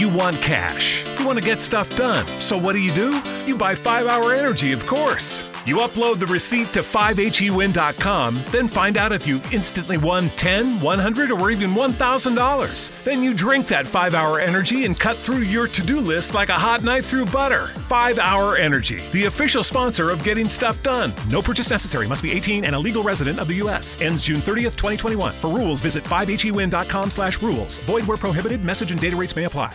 You want cash. You want to get stuff done. So what do you do? You buy 5 Hour Energy, of course. You upload the receipt to 5hewin.com, then find out if you instantly won 10, 100, or even $1,000. Then you drink that 5 Hour Energy and cut through your to do list like a hot knife through butter. 5 Hour Energy, the official sponsor of getting stuff done. No purchase necessary. Must be 18 and a legal resident of the U.S. Ends June 30th, 2021. For rules, visit 5hewin.com slash rules. Void where prohibited. Message and data rates may apply.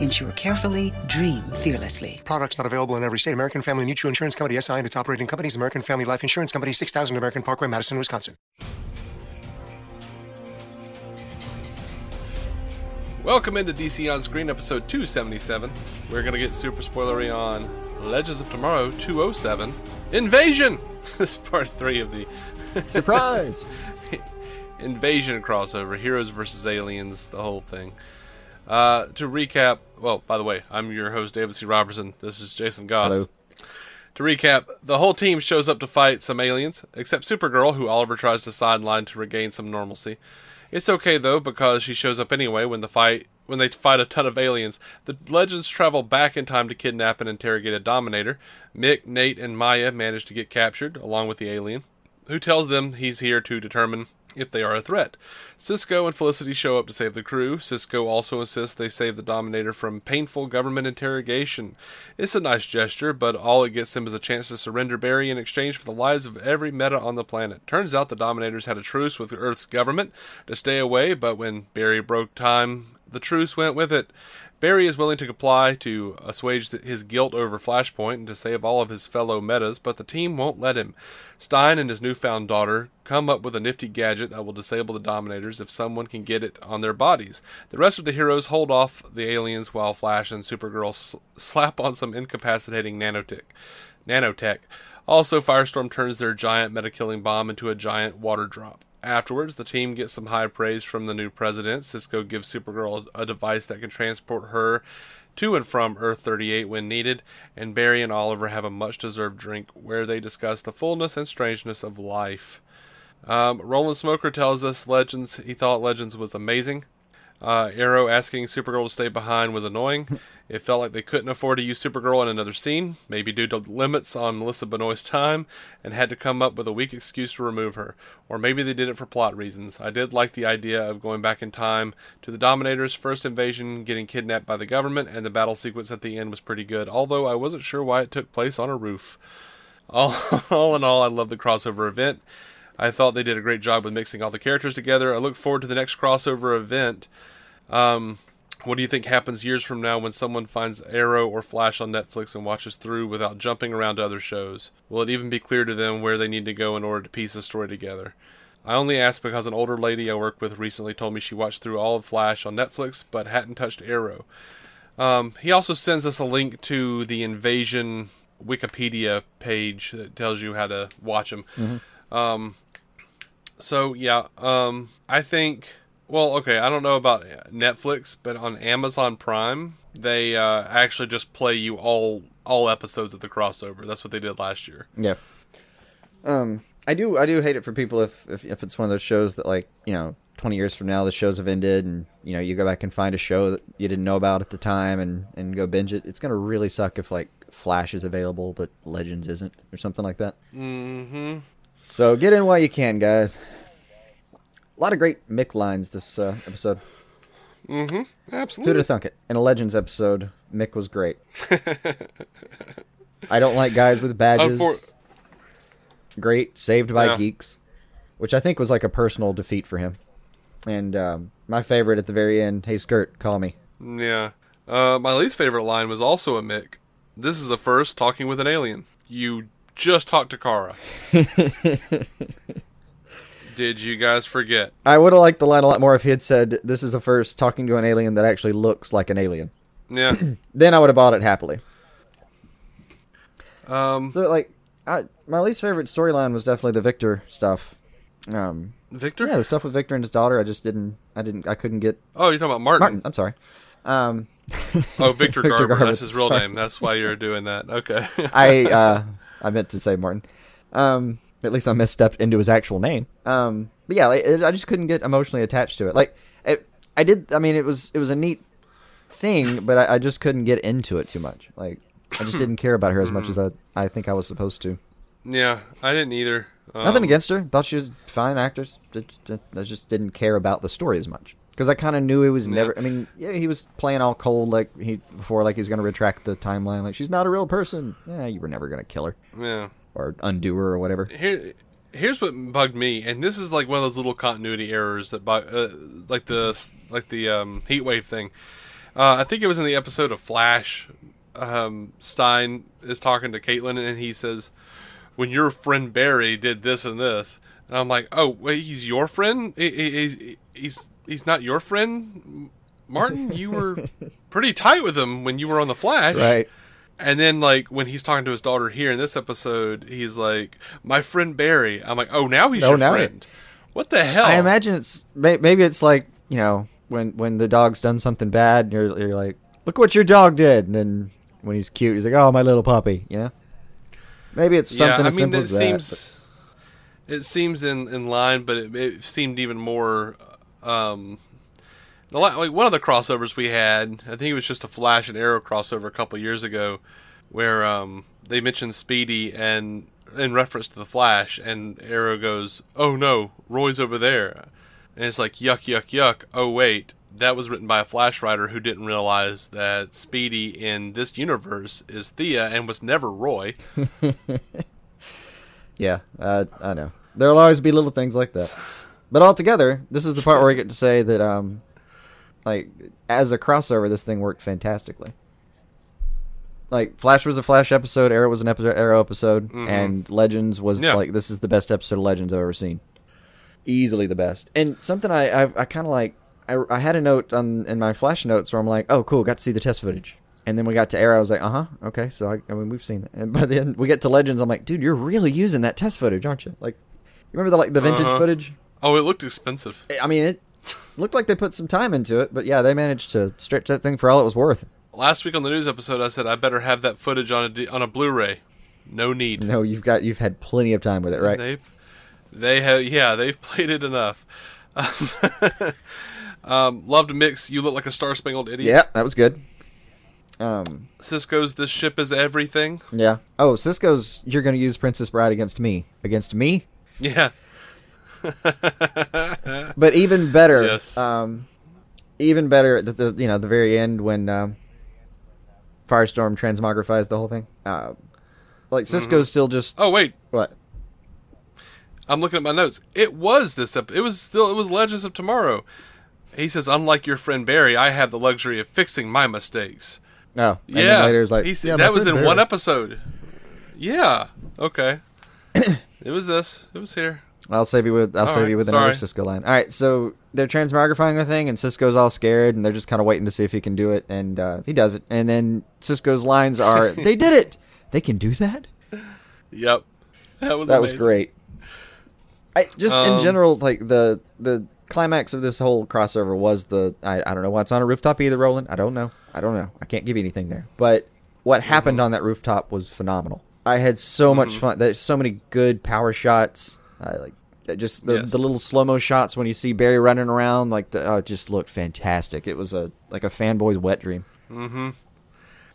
Insure carefully, dream fearlessly. Products not available in every state. American Family Mutual Insurance Company SI and its operating companies, American Family Life Insurance Company, 6000 American Parkway, Madison, Wisconsin. Welcome into DC on Screen, episode 277. We're going to get super spoilery on Legends of Tomorrow 207 Invasion! this is part three of the Surprise! Invasion crossover Heroes versus Aliens, the whole thing. Uh, to recap, well, by the way, I'm your host, David C. Robertson. This is Jason Goss. Hello. To recap, the whole team shows up to fight some aliens, except Supergirl, who Oliver tries to sideline to regain some normalcy. It's okay though because she shows up anyway when the fight when they fight a ton of aliens. The legends travel back in time to kidnap and interrogate a Dominator. Mick, Nate, and Maya manage to get captured along with the alien, who tells them he's here to determine if they are a threat. Cisco and Felicity show up to save the crew. Cisco also insists they save the Dominator from painful government interrogation. It's a nice gesture, but all it gets them is a chance to surrender Barry in exchange for the lives of every meta on the planet. Turns out the Dominators had a truce with Earth's government to stay away, but when Barry broke time, the truce went with it. Barry is willing to comply to assuage his guilt over Flashpoint and to save all of his fellow metas, but the team won't let him. Stein and his newfound daughter come up with a nifty gadget that will disable the Dominators if someone can get it on their bodies. The rest of the heroes hold off the aliens while Flash and Supergirl s- slap on some incapacitating nanotech. nanotech. Also, Firestorm turns their giant meta-killing bomb into a giant water drop. Afterwards, the team gets some high praise from the new president. Cisco gives Supergirl a device that can transport her to and from Earth 38 when needed, and Barry and Oliver have a much deserved drink where they discuss the fullness and strangeness of life. Um, Roland Smoker tells us Legends he thought Legends was amazing. Uh, Arrow asking Supergirl to stay behind was annoying. It felt like they couldn't afford to use Supergirl in another scene, maybe due to limits on Melissa Benoist's time, and had to come up with a weak excuse to remove her. Or maybe they did it for plot reasons. I did like the idea of going back in time to the Dominator's first invasion, getting kidnapped by the government, and the battle sequence at the end was pretty good, although I wasn't sure why it took place on a roof. All, all in all, I love the crossover event. I thought they did a great job with mixing all the characters together. I look forward to the next crossover event. Um, what do you think happens years from now when someone finds Arrow or Flash on Netflix and watches through without jumping around to other shows? Will it even be clear to them where they need to go in order to piece the story together? I only ask because an older lady I worked with recently told me she watched through all of Flash on Netflix but hadn't touched Arrow. Um, he also sends us a link to the Invasion Wikipedia page that tells you how to watch them. Um, so yeah, um, I think. Well, okay, I don't know about Netflix, but on Amazon Prime, they uh, actually just play you all all episodes of the crossover. That's what they did last year. Yeah. Um, I do I do hate it for people if, if if it's one of those shows that like you know twenty years from now the shows have ended and you know you go back and find a show that you didn't know about at the time and and go binge it. It's gonna really suck if like Flash is available but Legends isn't or something like that. Mm-hmm. So get in while you can, guys. A lot of great Mick lines this uh, episode. Mm-hmm. Who'd Absolutely. have thunk it? In a Legends episode, Mick was great. I don't like guys with badges. Unfor- great, saved by Yeah. geeks, which I think was like a personal defeat for him. And um, my favorite at the very end, "Hey skirt, call me." Yeah. Uh, my least favorite line was also a Mick. This is the first talking with an alien. You just talked to Kara. Did you guys forget? I would have liked the line a lot more if he had said, "This is the first talking to an alien that actually looks like an alien." Yeah. Then I would have bought it happily. Um. So like, I, my least favorite storyline was definitely the Victor stuff. Um, Victor? yeah, the stuff with Victor and his daughter, I just didn't, I didn't, I couldn't get Oh, you're talking about Martin. Martin. I'm sorry. Um, Oh, Victor, Victor Garber. Garber, That's his real sorry. name. That's why you're doing that. Okay. I uh, I meant to say Martin. Um, at least I misstepped into his actual name. Um, but yeah, like, it, I just couldn't get emotionally attached to it. Like, it, I did. I mean, it was it was a neat thing, but I, I just couldn't get into it too much. Like, I just didn't care about her as much as I I think I was supposed to. yeah, I didn't either. Um, Nothing against her. Thought she was a fine actress. Just, just- I just didn't care about the story as much because I kind of knew he was never. I mean, yeah, he was playing all cold like he before, like he's going to retract the timeline. Like she's not a real person. Yeah, you were never going to kill her Yeah. or undo her or whatever. Here, here's what bugged me, and this is like one of those little continuity errors that, bu- uh, like the like the um, heat wave thing. Uh, I think it was in the episode of Flash. Um, Stein is talking to Caitlin, and he says, "When your friend Barry did this and this," and I'm like, "Oh, wait, he's your friend? He- he- He's he's he's not your friend, Martin. You were pretty tight with him when you were on the Flash, Right. and then, like, when he's talking to his daughter here in this episode, he's like, "My friend Barry." I'm like, "Oh, now he's Oh, your now he- friend." What the hell? I imagine it's maybe it's like you know when when the dog's done something bad, and you're you're like, look what your dog did, and then when he's cute, he's like, oh my little puppy, you know. Maybe it's something yeah, I as mean, simple it as that. seems it seems in in line, but it, it seemed even more. Um, the la- like one of the crossovers we had, I think it was just a Flash and Arrow crossover a couple years ago, where um they mentioned Speedy and in reference to the Flash, and Arrow goes, "Oh no, Roy's over there," and it's like yuck, yuck, yuck. Oh wait, that was written by a Flash writer who didn't realize that Speedy in this universe is Thea and was never Roy. Yeah, uh, I know. There'll always be little things like that. But altogether, this is the part where I get to say that, um, like, as a crossover, this thing worked fantastically. Like, Flash was a Flash episode, Arrow was an episode, Arrow episode, and Legends was, Yeah. like, this is the best episode of Legends I've ever seen. Easily the best. And something I, I, I kind of like, I, I had a note on in my Flash notes where I'm like, oh, cool, got to see the test footage. And then we got to Arrow. I was like, uh huh, okay. So I, I mean, we've seen that. And by then we get to Legends. I'm like, dude, you're really using that test footage, aren't you? Like, you remember the like the vintage Uh-huh. footage? Oh, it looked expensive. I mean, it looked like they put some time into it, but yeah, they managed to stretch that thing for all it was worth. Last week on the news episode, I said I better have that footage on a D- on a Blu-ray. No need. No, you've got you've had plenty of time with it, right? They, they have yeah, they've played it enough. um, loved Mick's. You look like a star spangled idiot. Yeah, that was good. Um, Cisco's this ship is everything. yeah. Oh, Cisco's. You're going to use Princess Bride against me. Against me? Yeah. But even better, Yes. um, even better at the, the you know the very end when um, Firestorm transmogrifies the whole thing. Uh, like Cisco's still just Oh wait, what? I'm looking at my notes. It was this. Ep- it was still. It was Legends of Tomorrow. He says, unlike your friend Barry, I have the luxury of fixing my mistakes. No, and yeah, later like He said- "Yeah, that was in friend one episode. Yeah. Okay. it was this. It was here. I'll save you with I'll All save right, you with another sorry. Cisco line. All right, so they're transmogrifying the thing, and Cisco's all scared, and they're just kind of waiting to see if he can do it, and uh, he does it. And then Cisco's lines are, "They did it! They can do that." Yep. That was That was great. I just in Um, general like the the climax of this whole crossover was the I, I don't know what's on a rooftop either, Roland. I don't know. I don't know. I can't give you anything there. But what Mm-hmm. happened on that rooftop was phenomenal. I had so much fun. There's so many good power shots. I like just the, Yes. the little slow mo shots when you see Barry running around. Like the, it just looked fantastic. It was a like a fanboy's wet dream.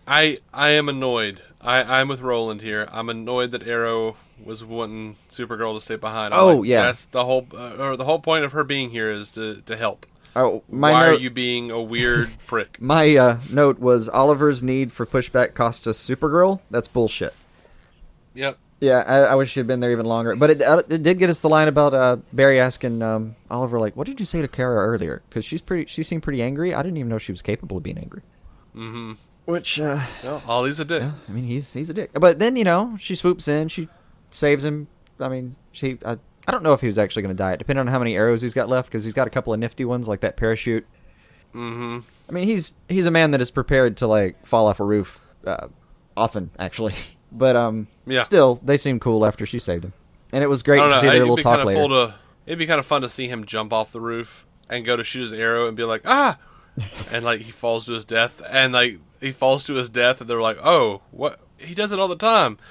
I I am annoyed. I I'm with Roland here. I'm annoyed that Arrow was wanting Supergirl to stay behind. I'm Oh, like, yeah. That's the whole uh, or the whole point of her being here is to to help. Oh, my Why note, are you being a weird prick? My uh, note was Oliver's need for pushback cost us Supergirl. That's bullshit. Yep. Yeah, I, I wish she'd been there even longer. But it, uh, it did get us the line about uh, Barry asking um, Oliver, like, "What did you say to Kara earlier?" Because she's pretty. She seemed pretty angry. I didn't even know she was capable of being angry. Mm-hmm. Which, uh, Well, Ollie's a dick. yeah, I mean, he's he's a dick. But then you know, she swoops in, she saves him. I mean, she. I, I don't know if he was actually going to die. It depending on how many arrows he's got left, because he's got a couple of nifty ones like that parachute. Mm-hmm. I mean, he's he's a man that is prepared to like fall off a roof, uh, often actually. But um, Yeah. still, they seemed cool after she saved him, and it was great to know. see their little talk later. to It'd be kind of fun to see him jump off the roof and go to shoot his arrow and be like, ah, and like he falls to his death, and like he falls to his death, and they're like, oh, what? He does it all the time.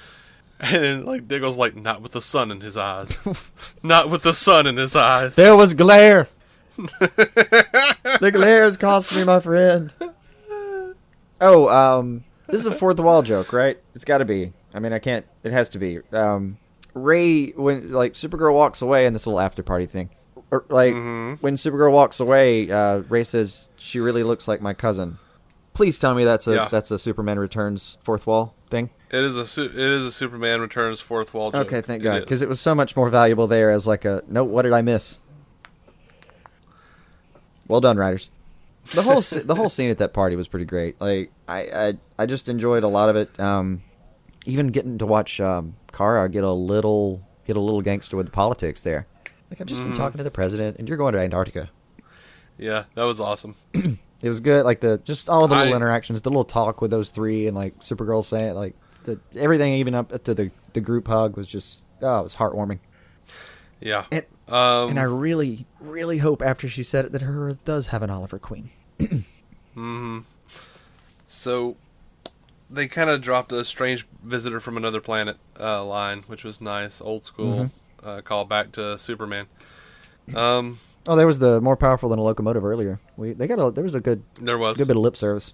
And then like Diggle's like, not with the sun in his eyes, not with the sun in his eyes. There was glare. the glare has cost me my friend. Oh, um, this is a fourth wall joke, right? It's got to be. I mean, I can't. It has to be. Um, Ray, when like Supergirl walks away in this little after party thing, or, like when Supergirl walks away, uh, Ray says she really looks like my cousin. Please tell me that's a Yeah. that's a Superman Returns fourth wall thing. It is a su- it is a Superman Returns fourth wall joke. Okay, thank God, because it was so much more valuable there as like a no. What did I miss? Well done, writers. The whole the whole scene at that party was pretty great. Like I I, I just enjoyed a lot of it. Um, even getting to watch um, Kara get a little get a little gangster with the politics there. Like I've just been talking to the president, and you're going to Antarctica. yeah, that was awesome. It was good. Like the just all of the little I- interactions, the little talk with those three, and like Supergirl saying like the everything, even up to the the group hug was just oh, it was heartwarming. Yeah. And, Um, and I really, really hope after she said it that her Earth does have an Oliver Queen. So they kind of dropped a strange visitor from another planet uh, line, which was nice, old school Mm-hmm. uh, call back to Superman. Um, Oh, there was the more powerful than a locomotive earlier. We they got a there was a good there was good bit of lip service.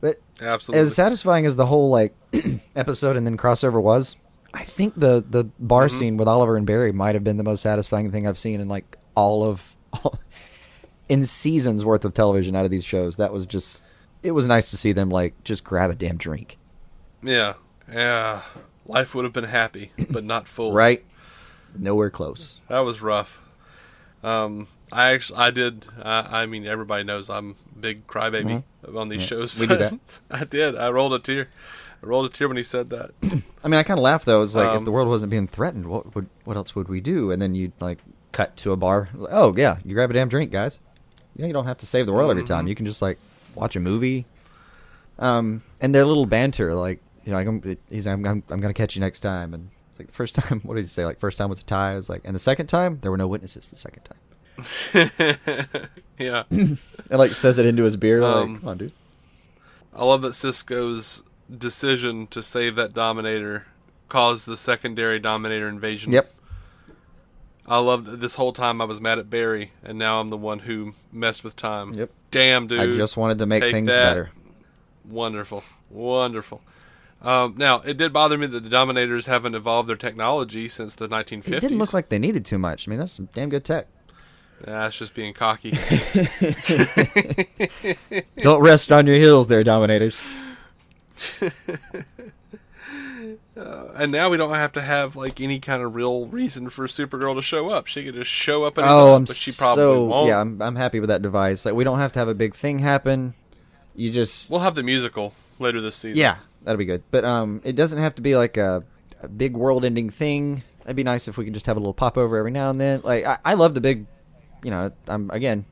But absolutely as satisfying as the whole like episode and then crossover was, I think the the bar Mm-hmm. scene with Oliver and Barry might have been the most satisfying thing I've seen in like all of in seasons worth of television out of these shows. That was just it was nice to see them like just grab a damn drink. yeah, yeah. Life would have been happy, but not full. Right? Nowhere close. That was rough. Um, I actually, I did. I, I mean, everybody knows I'm big crybaby on these shows. Mm-hmm. we do that. I did. I rolled a tear. I rolled a tear when he said that. I mean, I kind of laughed though. It was like if Um, the world wasn't being threatened, what would what else would we do? And then you like cut to a bar. Oh yeah, you grab a damn drink, guys. You know, you don't have to save the world every Mm-hmm. time. You can just like watch a movie. Um, and their little banter, like you know, like I'm, he's I'm, I'm I'm gonna catch you next time, and it's like the first time. What did he say? Like first time was a tie. I was like, and the second time there were no witnesses. The second time, yeah. and like says it into his beer. Um, like, come on, dude. I love that Cisco's decision to save that Dominator caused the secondary Dominator invasion. Yep. I loved this whole time I was mad at Barry, and now I'm the one who messed with time. Yep. Damn, dude. I just wanted to make take things that. better. Wonderful. Wonderful. Um, now, it did bother me that the Dominators haven't evolved their technology since the 1950s. It didn't look like they needed too much. I mean, that's some damn good tech. That's just being cocky. Don't rest on your heels, there, Dominators. and now we don't have to have like any kind of real reason for Supergirl to show up. She could just show up and Oh, I'm but she probably so won't. yeah. I'm I'm happy with that device. Like we don't have to have a big thing happen. You just We'll have the musical later this season. yeah, that'll be good. But um, it doesn't have to be like a, a big world-ending thing. That'd be nice if we could just have a little popover every now and then. Like I, I love the big, you know, I'm again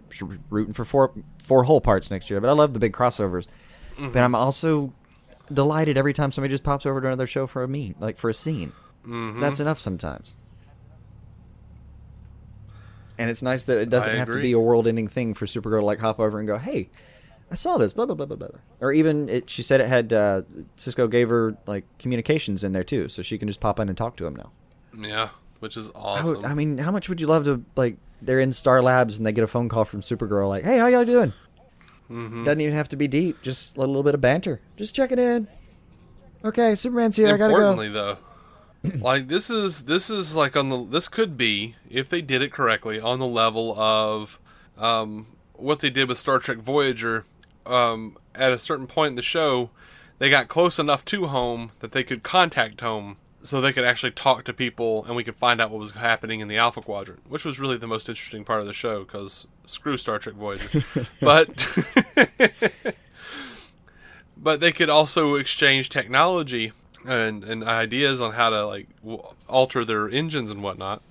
rooting for four four whole parts next year. But I love the big crossovers. But I'm also delighted every time somebody just pops over to another show for a mean like for a scene. Mm-hmm. That's enough sometimes. And it's nice that it doesn't have to be a world-ending thing for Supergirl to like hop over and go, "Hey, I saw this." Blah blah blah blah blah. Or even it, she said it had uh, Cisco gave her like communications in there too, so she can just pop in and talk to him now. Yeah, which is I, awesome. would- I mean, how much would you love to like? They're in Star Labs and they get a phone call from Supergirl like, "Hey, how y'all doing?" Mm-hmm. Doesn't even have to be deep, just a little bit of banter. Just checking in. Okay, Superman's here. I gotta go. Importantly, though, like this is this is like on the this could be if they did it correctly on the level of um, what they did with Star Trek Voyager. Um, at a certain point in the show, they got close enough to home that they could contact home, so they could actually talk to people, and we could find out what was happening in the Alpha Quadrant, which was really the most interesting part of the show because screw Star Trek Voyager, but. but they could also exchange technology and, and ideas on how to like w- alter their engines and whatnot.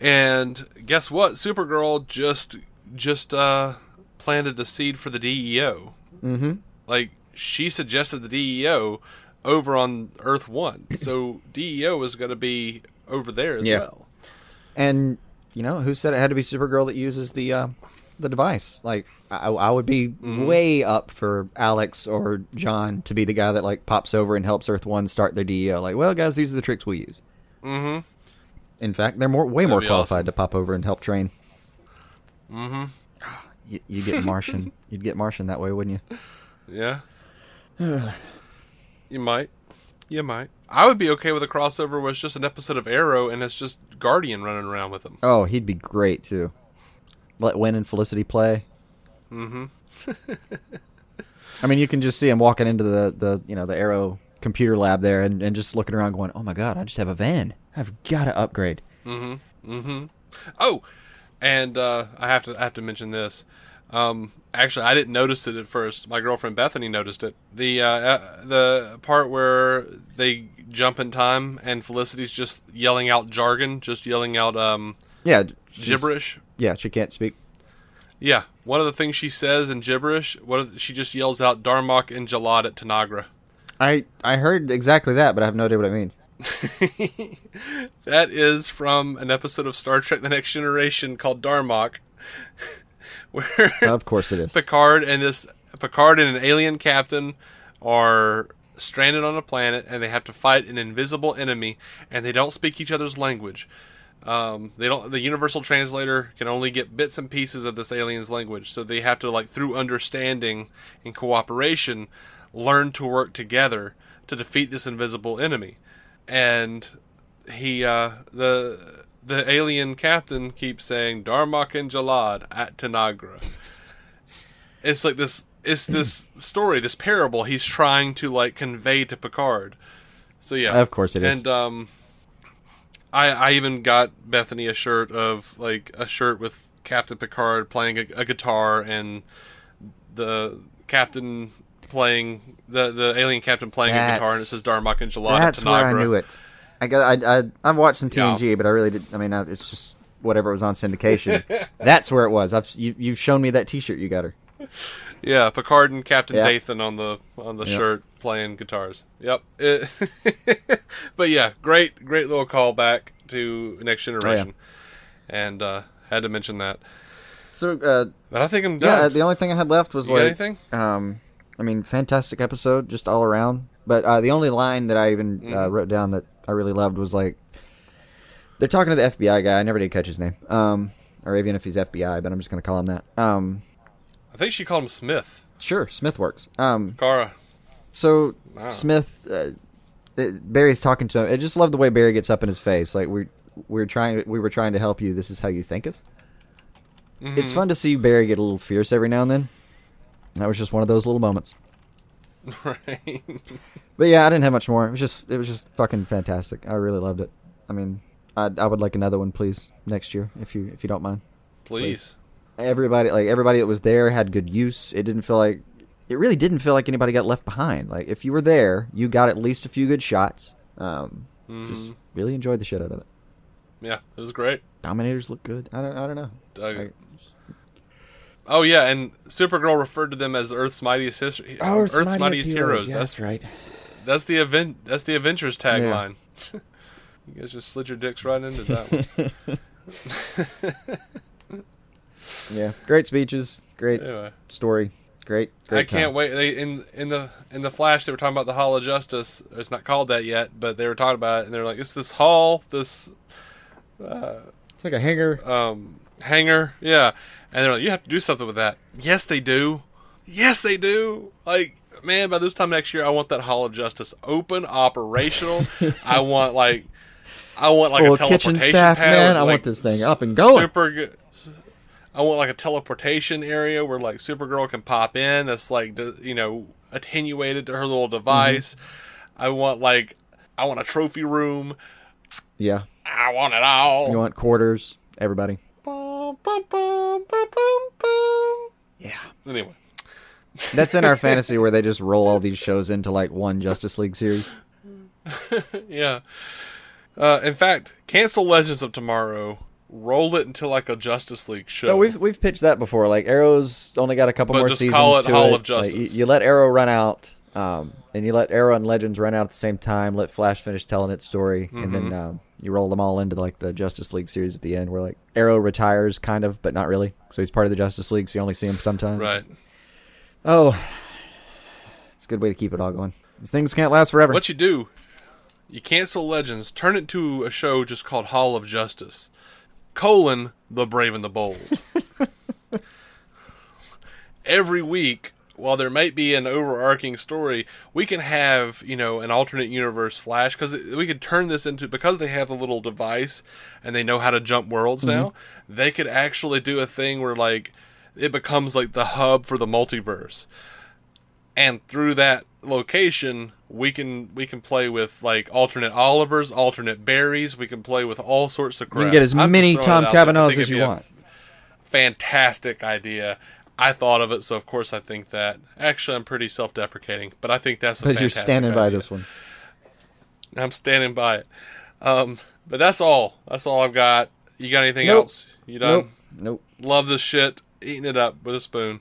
And guess what? Supergirl just just uh, planted the seed for the DEO. Mm-hmm. Like she suggested the DEO over on Earth One, so DEO is going to be over there as Yeah. well. And you know, who said it had to be Supergirl that uses the uh, the device? Like, I, I would be way up for Alex or J'onn to be the guy that like pops over and helps Earth One start their DEO. Like, well, guys, these are the tricks we use. Mm-hmm. In fact, they're more way more qualified awesome. to pop over and help train. Mm-hmm. You, you get Martian. You'd get Martian that way, wouldn't you? Yeah. you might. You might. I would be okay with a crossover where it's just an episode of Arrow and it's just Guardian running around with him. Oh, he'd be great too. Let Winn and Felicity play. Mm-hmm. I mean, you can just see him walking into the, the you know the Arrow computer lab there and, and just looking around, going, "Oh my god, I just have a van. I've got to upgrade." Mm-hmm. Mm-hmm. Oh, and uh, I have to I have to mention this. Um, actually, I didn't notice it at first. My girlfriend Bethany noticed it. The uh, uh, the part where they jump in time and Felicity's just yelling out jargon, just yelling out um, Yeah, gibberish. Yeah, she can't speak. Yeah, one of the things she says in gibberish, what she just yells out Darmok and Jalad at Tanagra. I I heard exactly that, but I have no idea what it means. That is from an episode of Star Trek: The Next Generation called Darmok, where of course it is. Picard and this Picard and an alien captain are stranded on a planet and they have to fight an invisible enemy and they don't speak each other's language. Um, they don't. The universal translator can only get bits and pieces of this alien's language, so they have to like through understanding and cooperation learn to work together to defeat this invisible enemy. And he, uh, the the alien captain keeps saying Darmok and Jalad at Tanagra it's like this it's this story this parable he's trying to like convey to picard so yeah Of course it is. and um i i even got bethany a shirt of like a shirt with captain picard playing a, a guitar and the captain playing the the alien captain playing a guitar and it That's- says darmok and jalad at Tanagra. That's where I knew it. I got I I I've watched some Yeah. TNG, but I really did. I mean, I, it's just whatever was on syndication. That's where it was. I've you you've shown me that T-shirt you got her. Yeah, Picard and Captain Yeah. Dathon on the on the shirt playing guitars. Yep. It- but yeah, great great little callback to Next Generation, and uh, had to mention that. So uh, But I think I'm done. yeah, the only thing I had left was You like anything? Um, I mean, fantastic episode just all around. But uh, the only line that I even uh, Mm-hmm. wrote down that I really loved was like they're talking to the FBI guy. I never did catch his name, um, or even if he's FBI, but I'm just gonna call him that. Um, I think she called him Smith. sure, Smith works. Um, Kara. so Wow. Smith, uh, uh, Barry's talking to him. I just love the way Barry gets up in his face. Like we we're trying we were trying to help you. This is how you think us. Mm-hmm. It's fun to see Barry get a little fierce every now and then. That was just one of those little moments. right. But yeah, I didn't have much more. It was just it was just fucking fantastic. I really loved it. I mean, I I would like another one, please, next year if you if you don't mind. Please. Everybody like everybody that was there had good use. It didn't feel like it really didn't feel like anybody got left behind. Like if you were there, you got at least a few good shots. Um, just really enjoyed the shit out of it. Yeah, it was great. Dominators look good. I don't I don't know. Dug it. Oh yeah, and Supergirl referred to them as Earth's mightiest history. Oh, Earth's, mightiest, heroes. Yeah, that's that's right. That's the event. That's the Avengers tagline. you guys just slid your dicks right into that one. Yeah, great speeches, great anyway, story, great. great I can't wait. They in in the in the Flash they were talking about the Hall of Justice. It's not called that yet, but they were talking about it, and they're like, "It's this hall, this It's like a hanger. um, hangar, yeah." And they're like, "You have to do something with that." Yes, they do. Yes, they do. Like, man, by this time next year, I want that Hall of Justice open, operational. I want like, I want like Full a of kitchen teleportation staff, pad man. I want this thing up and going. Super good. I want like a teleportation area where like Supergirl can pop in. That's like you know attenuated to her little device. Mm-hmm. I want like I want a trophy room. Yeah, I want it all. you want quarters, everybody. Yeah. Anyway, That's in our fantasy where they just roll all these shows into like one Justice League series. yeah. Uh, in fact, cancel Legends of Tomorrow. Roll it into like a Justice League show. No, we've we've pitched that before. Like Arrow's only got a couple But more just seasons call it to Hall it. of Justice. Like, you, you let Arrow run out, um, and you let Arrow and Legends run out at the same time. Let Flash finish telling its story, and Mm-hmm. then um, you roll them all into like the Justice League series at the end, where like Arrow retires, kind of, but not really. So he's part of the Justice League, so you only see him sometimes. Right. Oh, it's a good way to keep it all going. These things can't last forever. What you do, you cancel Legends, turn it to a show just called Hall of Justice. Colon, The Brave and the Bold. Every week, while there might be an overarching story, we can have, you know, an alternate universe flash because we could turn this into because they have the little device and they know how to jump worlds mm-hmm. now. They could actually do a thing where like it becomes like the hub for the multiverse and through that location we can we can play with like alternate Olivers, alternate Barrys. We can play with all sorts of crap. you can get as I'm many Tom it out there. I Cavanaghs as you want. Fantastic idea. I thought of it, so of course I think that. Actually, I'm pretty self-deprecating, but I think that's a But you're standing by this one. I'm standing by it. Um, but that's all. That's all I've got. You got anything Nope. else? You done? Nope. Nope. Love this shit. Eating it up with a spoon.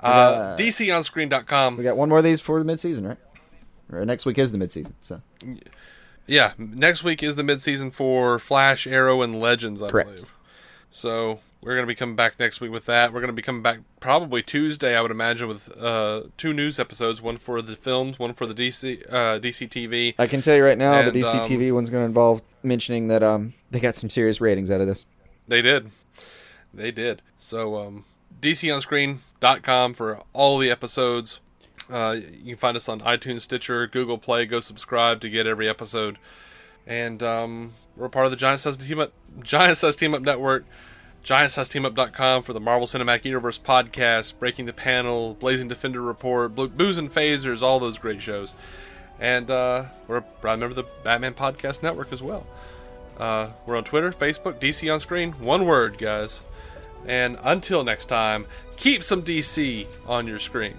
got- Uh, DCOnScreen.com. We got one more of these for the midseason, right? Or next week is the midseason, so Yeah, next week is the midseason for Flash, Arrow, and Legends, I Correct. believe. So we're going to be coming back next week with that. We're going to be coming back probably Tuesday, I would imagine, with uh, two news episodes: one for the films, one for the DC uh, DC TV. I can tell you right now, And, the DC um, TV one's going to involve mentioning that um they got some serious ratings out of this. They did, they did. So um, DCOnScreen.com for all the episodes. Uh, you can find us on iTunes, Stitcher, Google Play. Go subscribe to get every episode. And um, we're part of the Giant Size Team Up, Giant Size Team Up Network. GiantSizeTeamUp.com for the Marvel Cinematic Universe podcast, Breaking the Panel, Blazing Defender Report, Booze and Phasers, all those great shows. And uh, we're a member of the Batman Podcast Network as well. Uh, we're on Twitter, Facebook, DC on Screen. One word, guys. And until next time, keep some DC on your screen.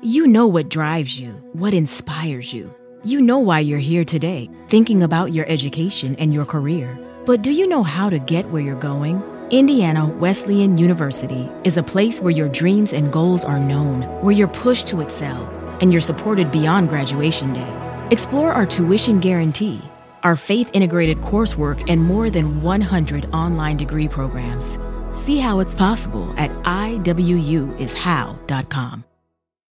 You know what drives you, what inspires you. You know why you're here today, thinking about your education and your career. But do you know how to get where you're going? Indiana Wesleyan University is a place where your dreams and goals are known, where you're pushed to excel, and you're supported beyond graduation day. Explore our tuition guarantee, our faith integrated coursework, and more than 100 online degree programs. See how it's possible at iwuishow.com.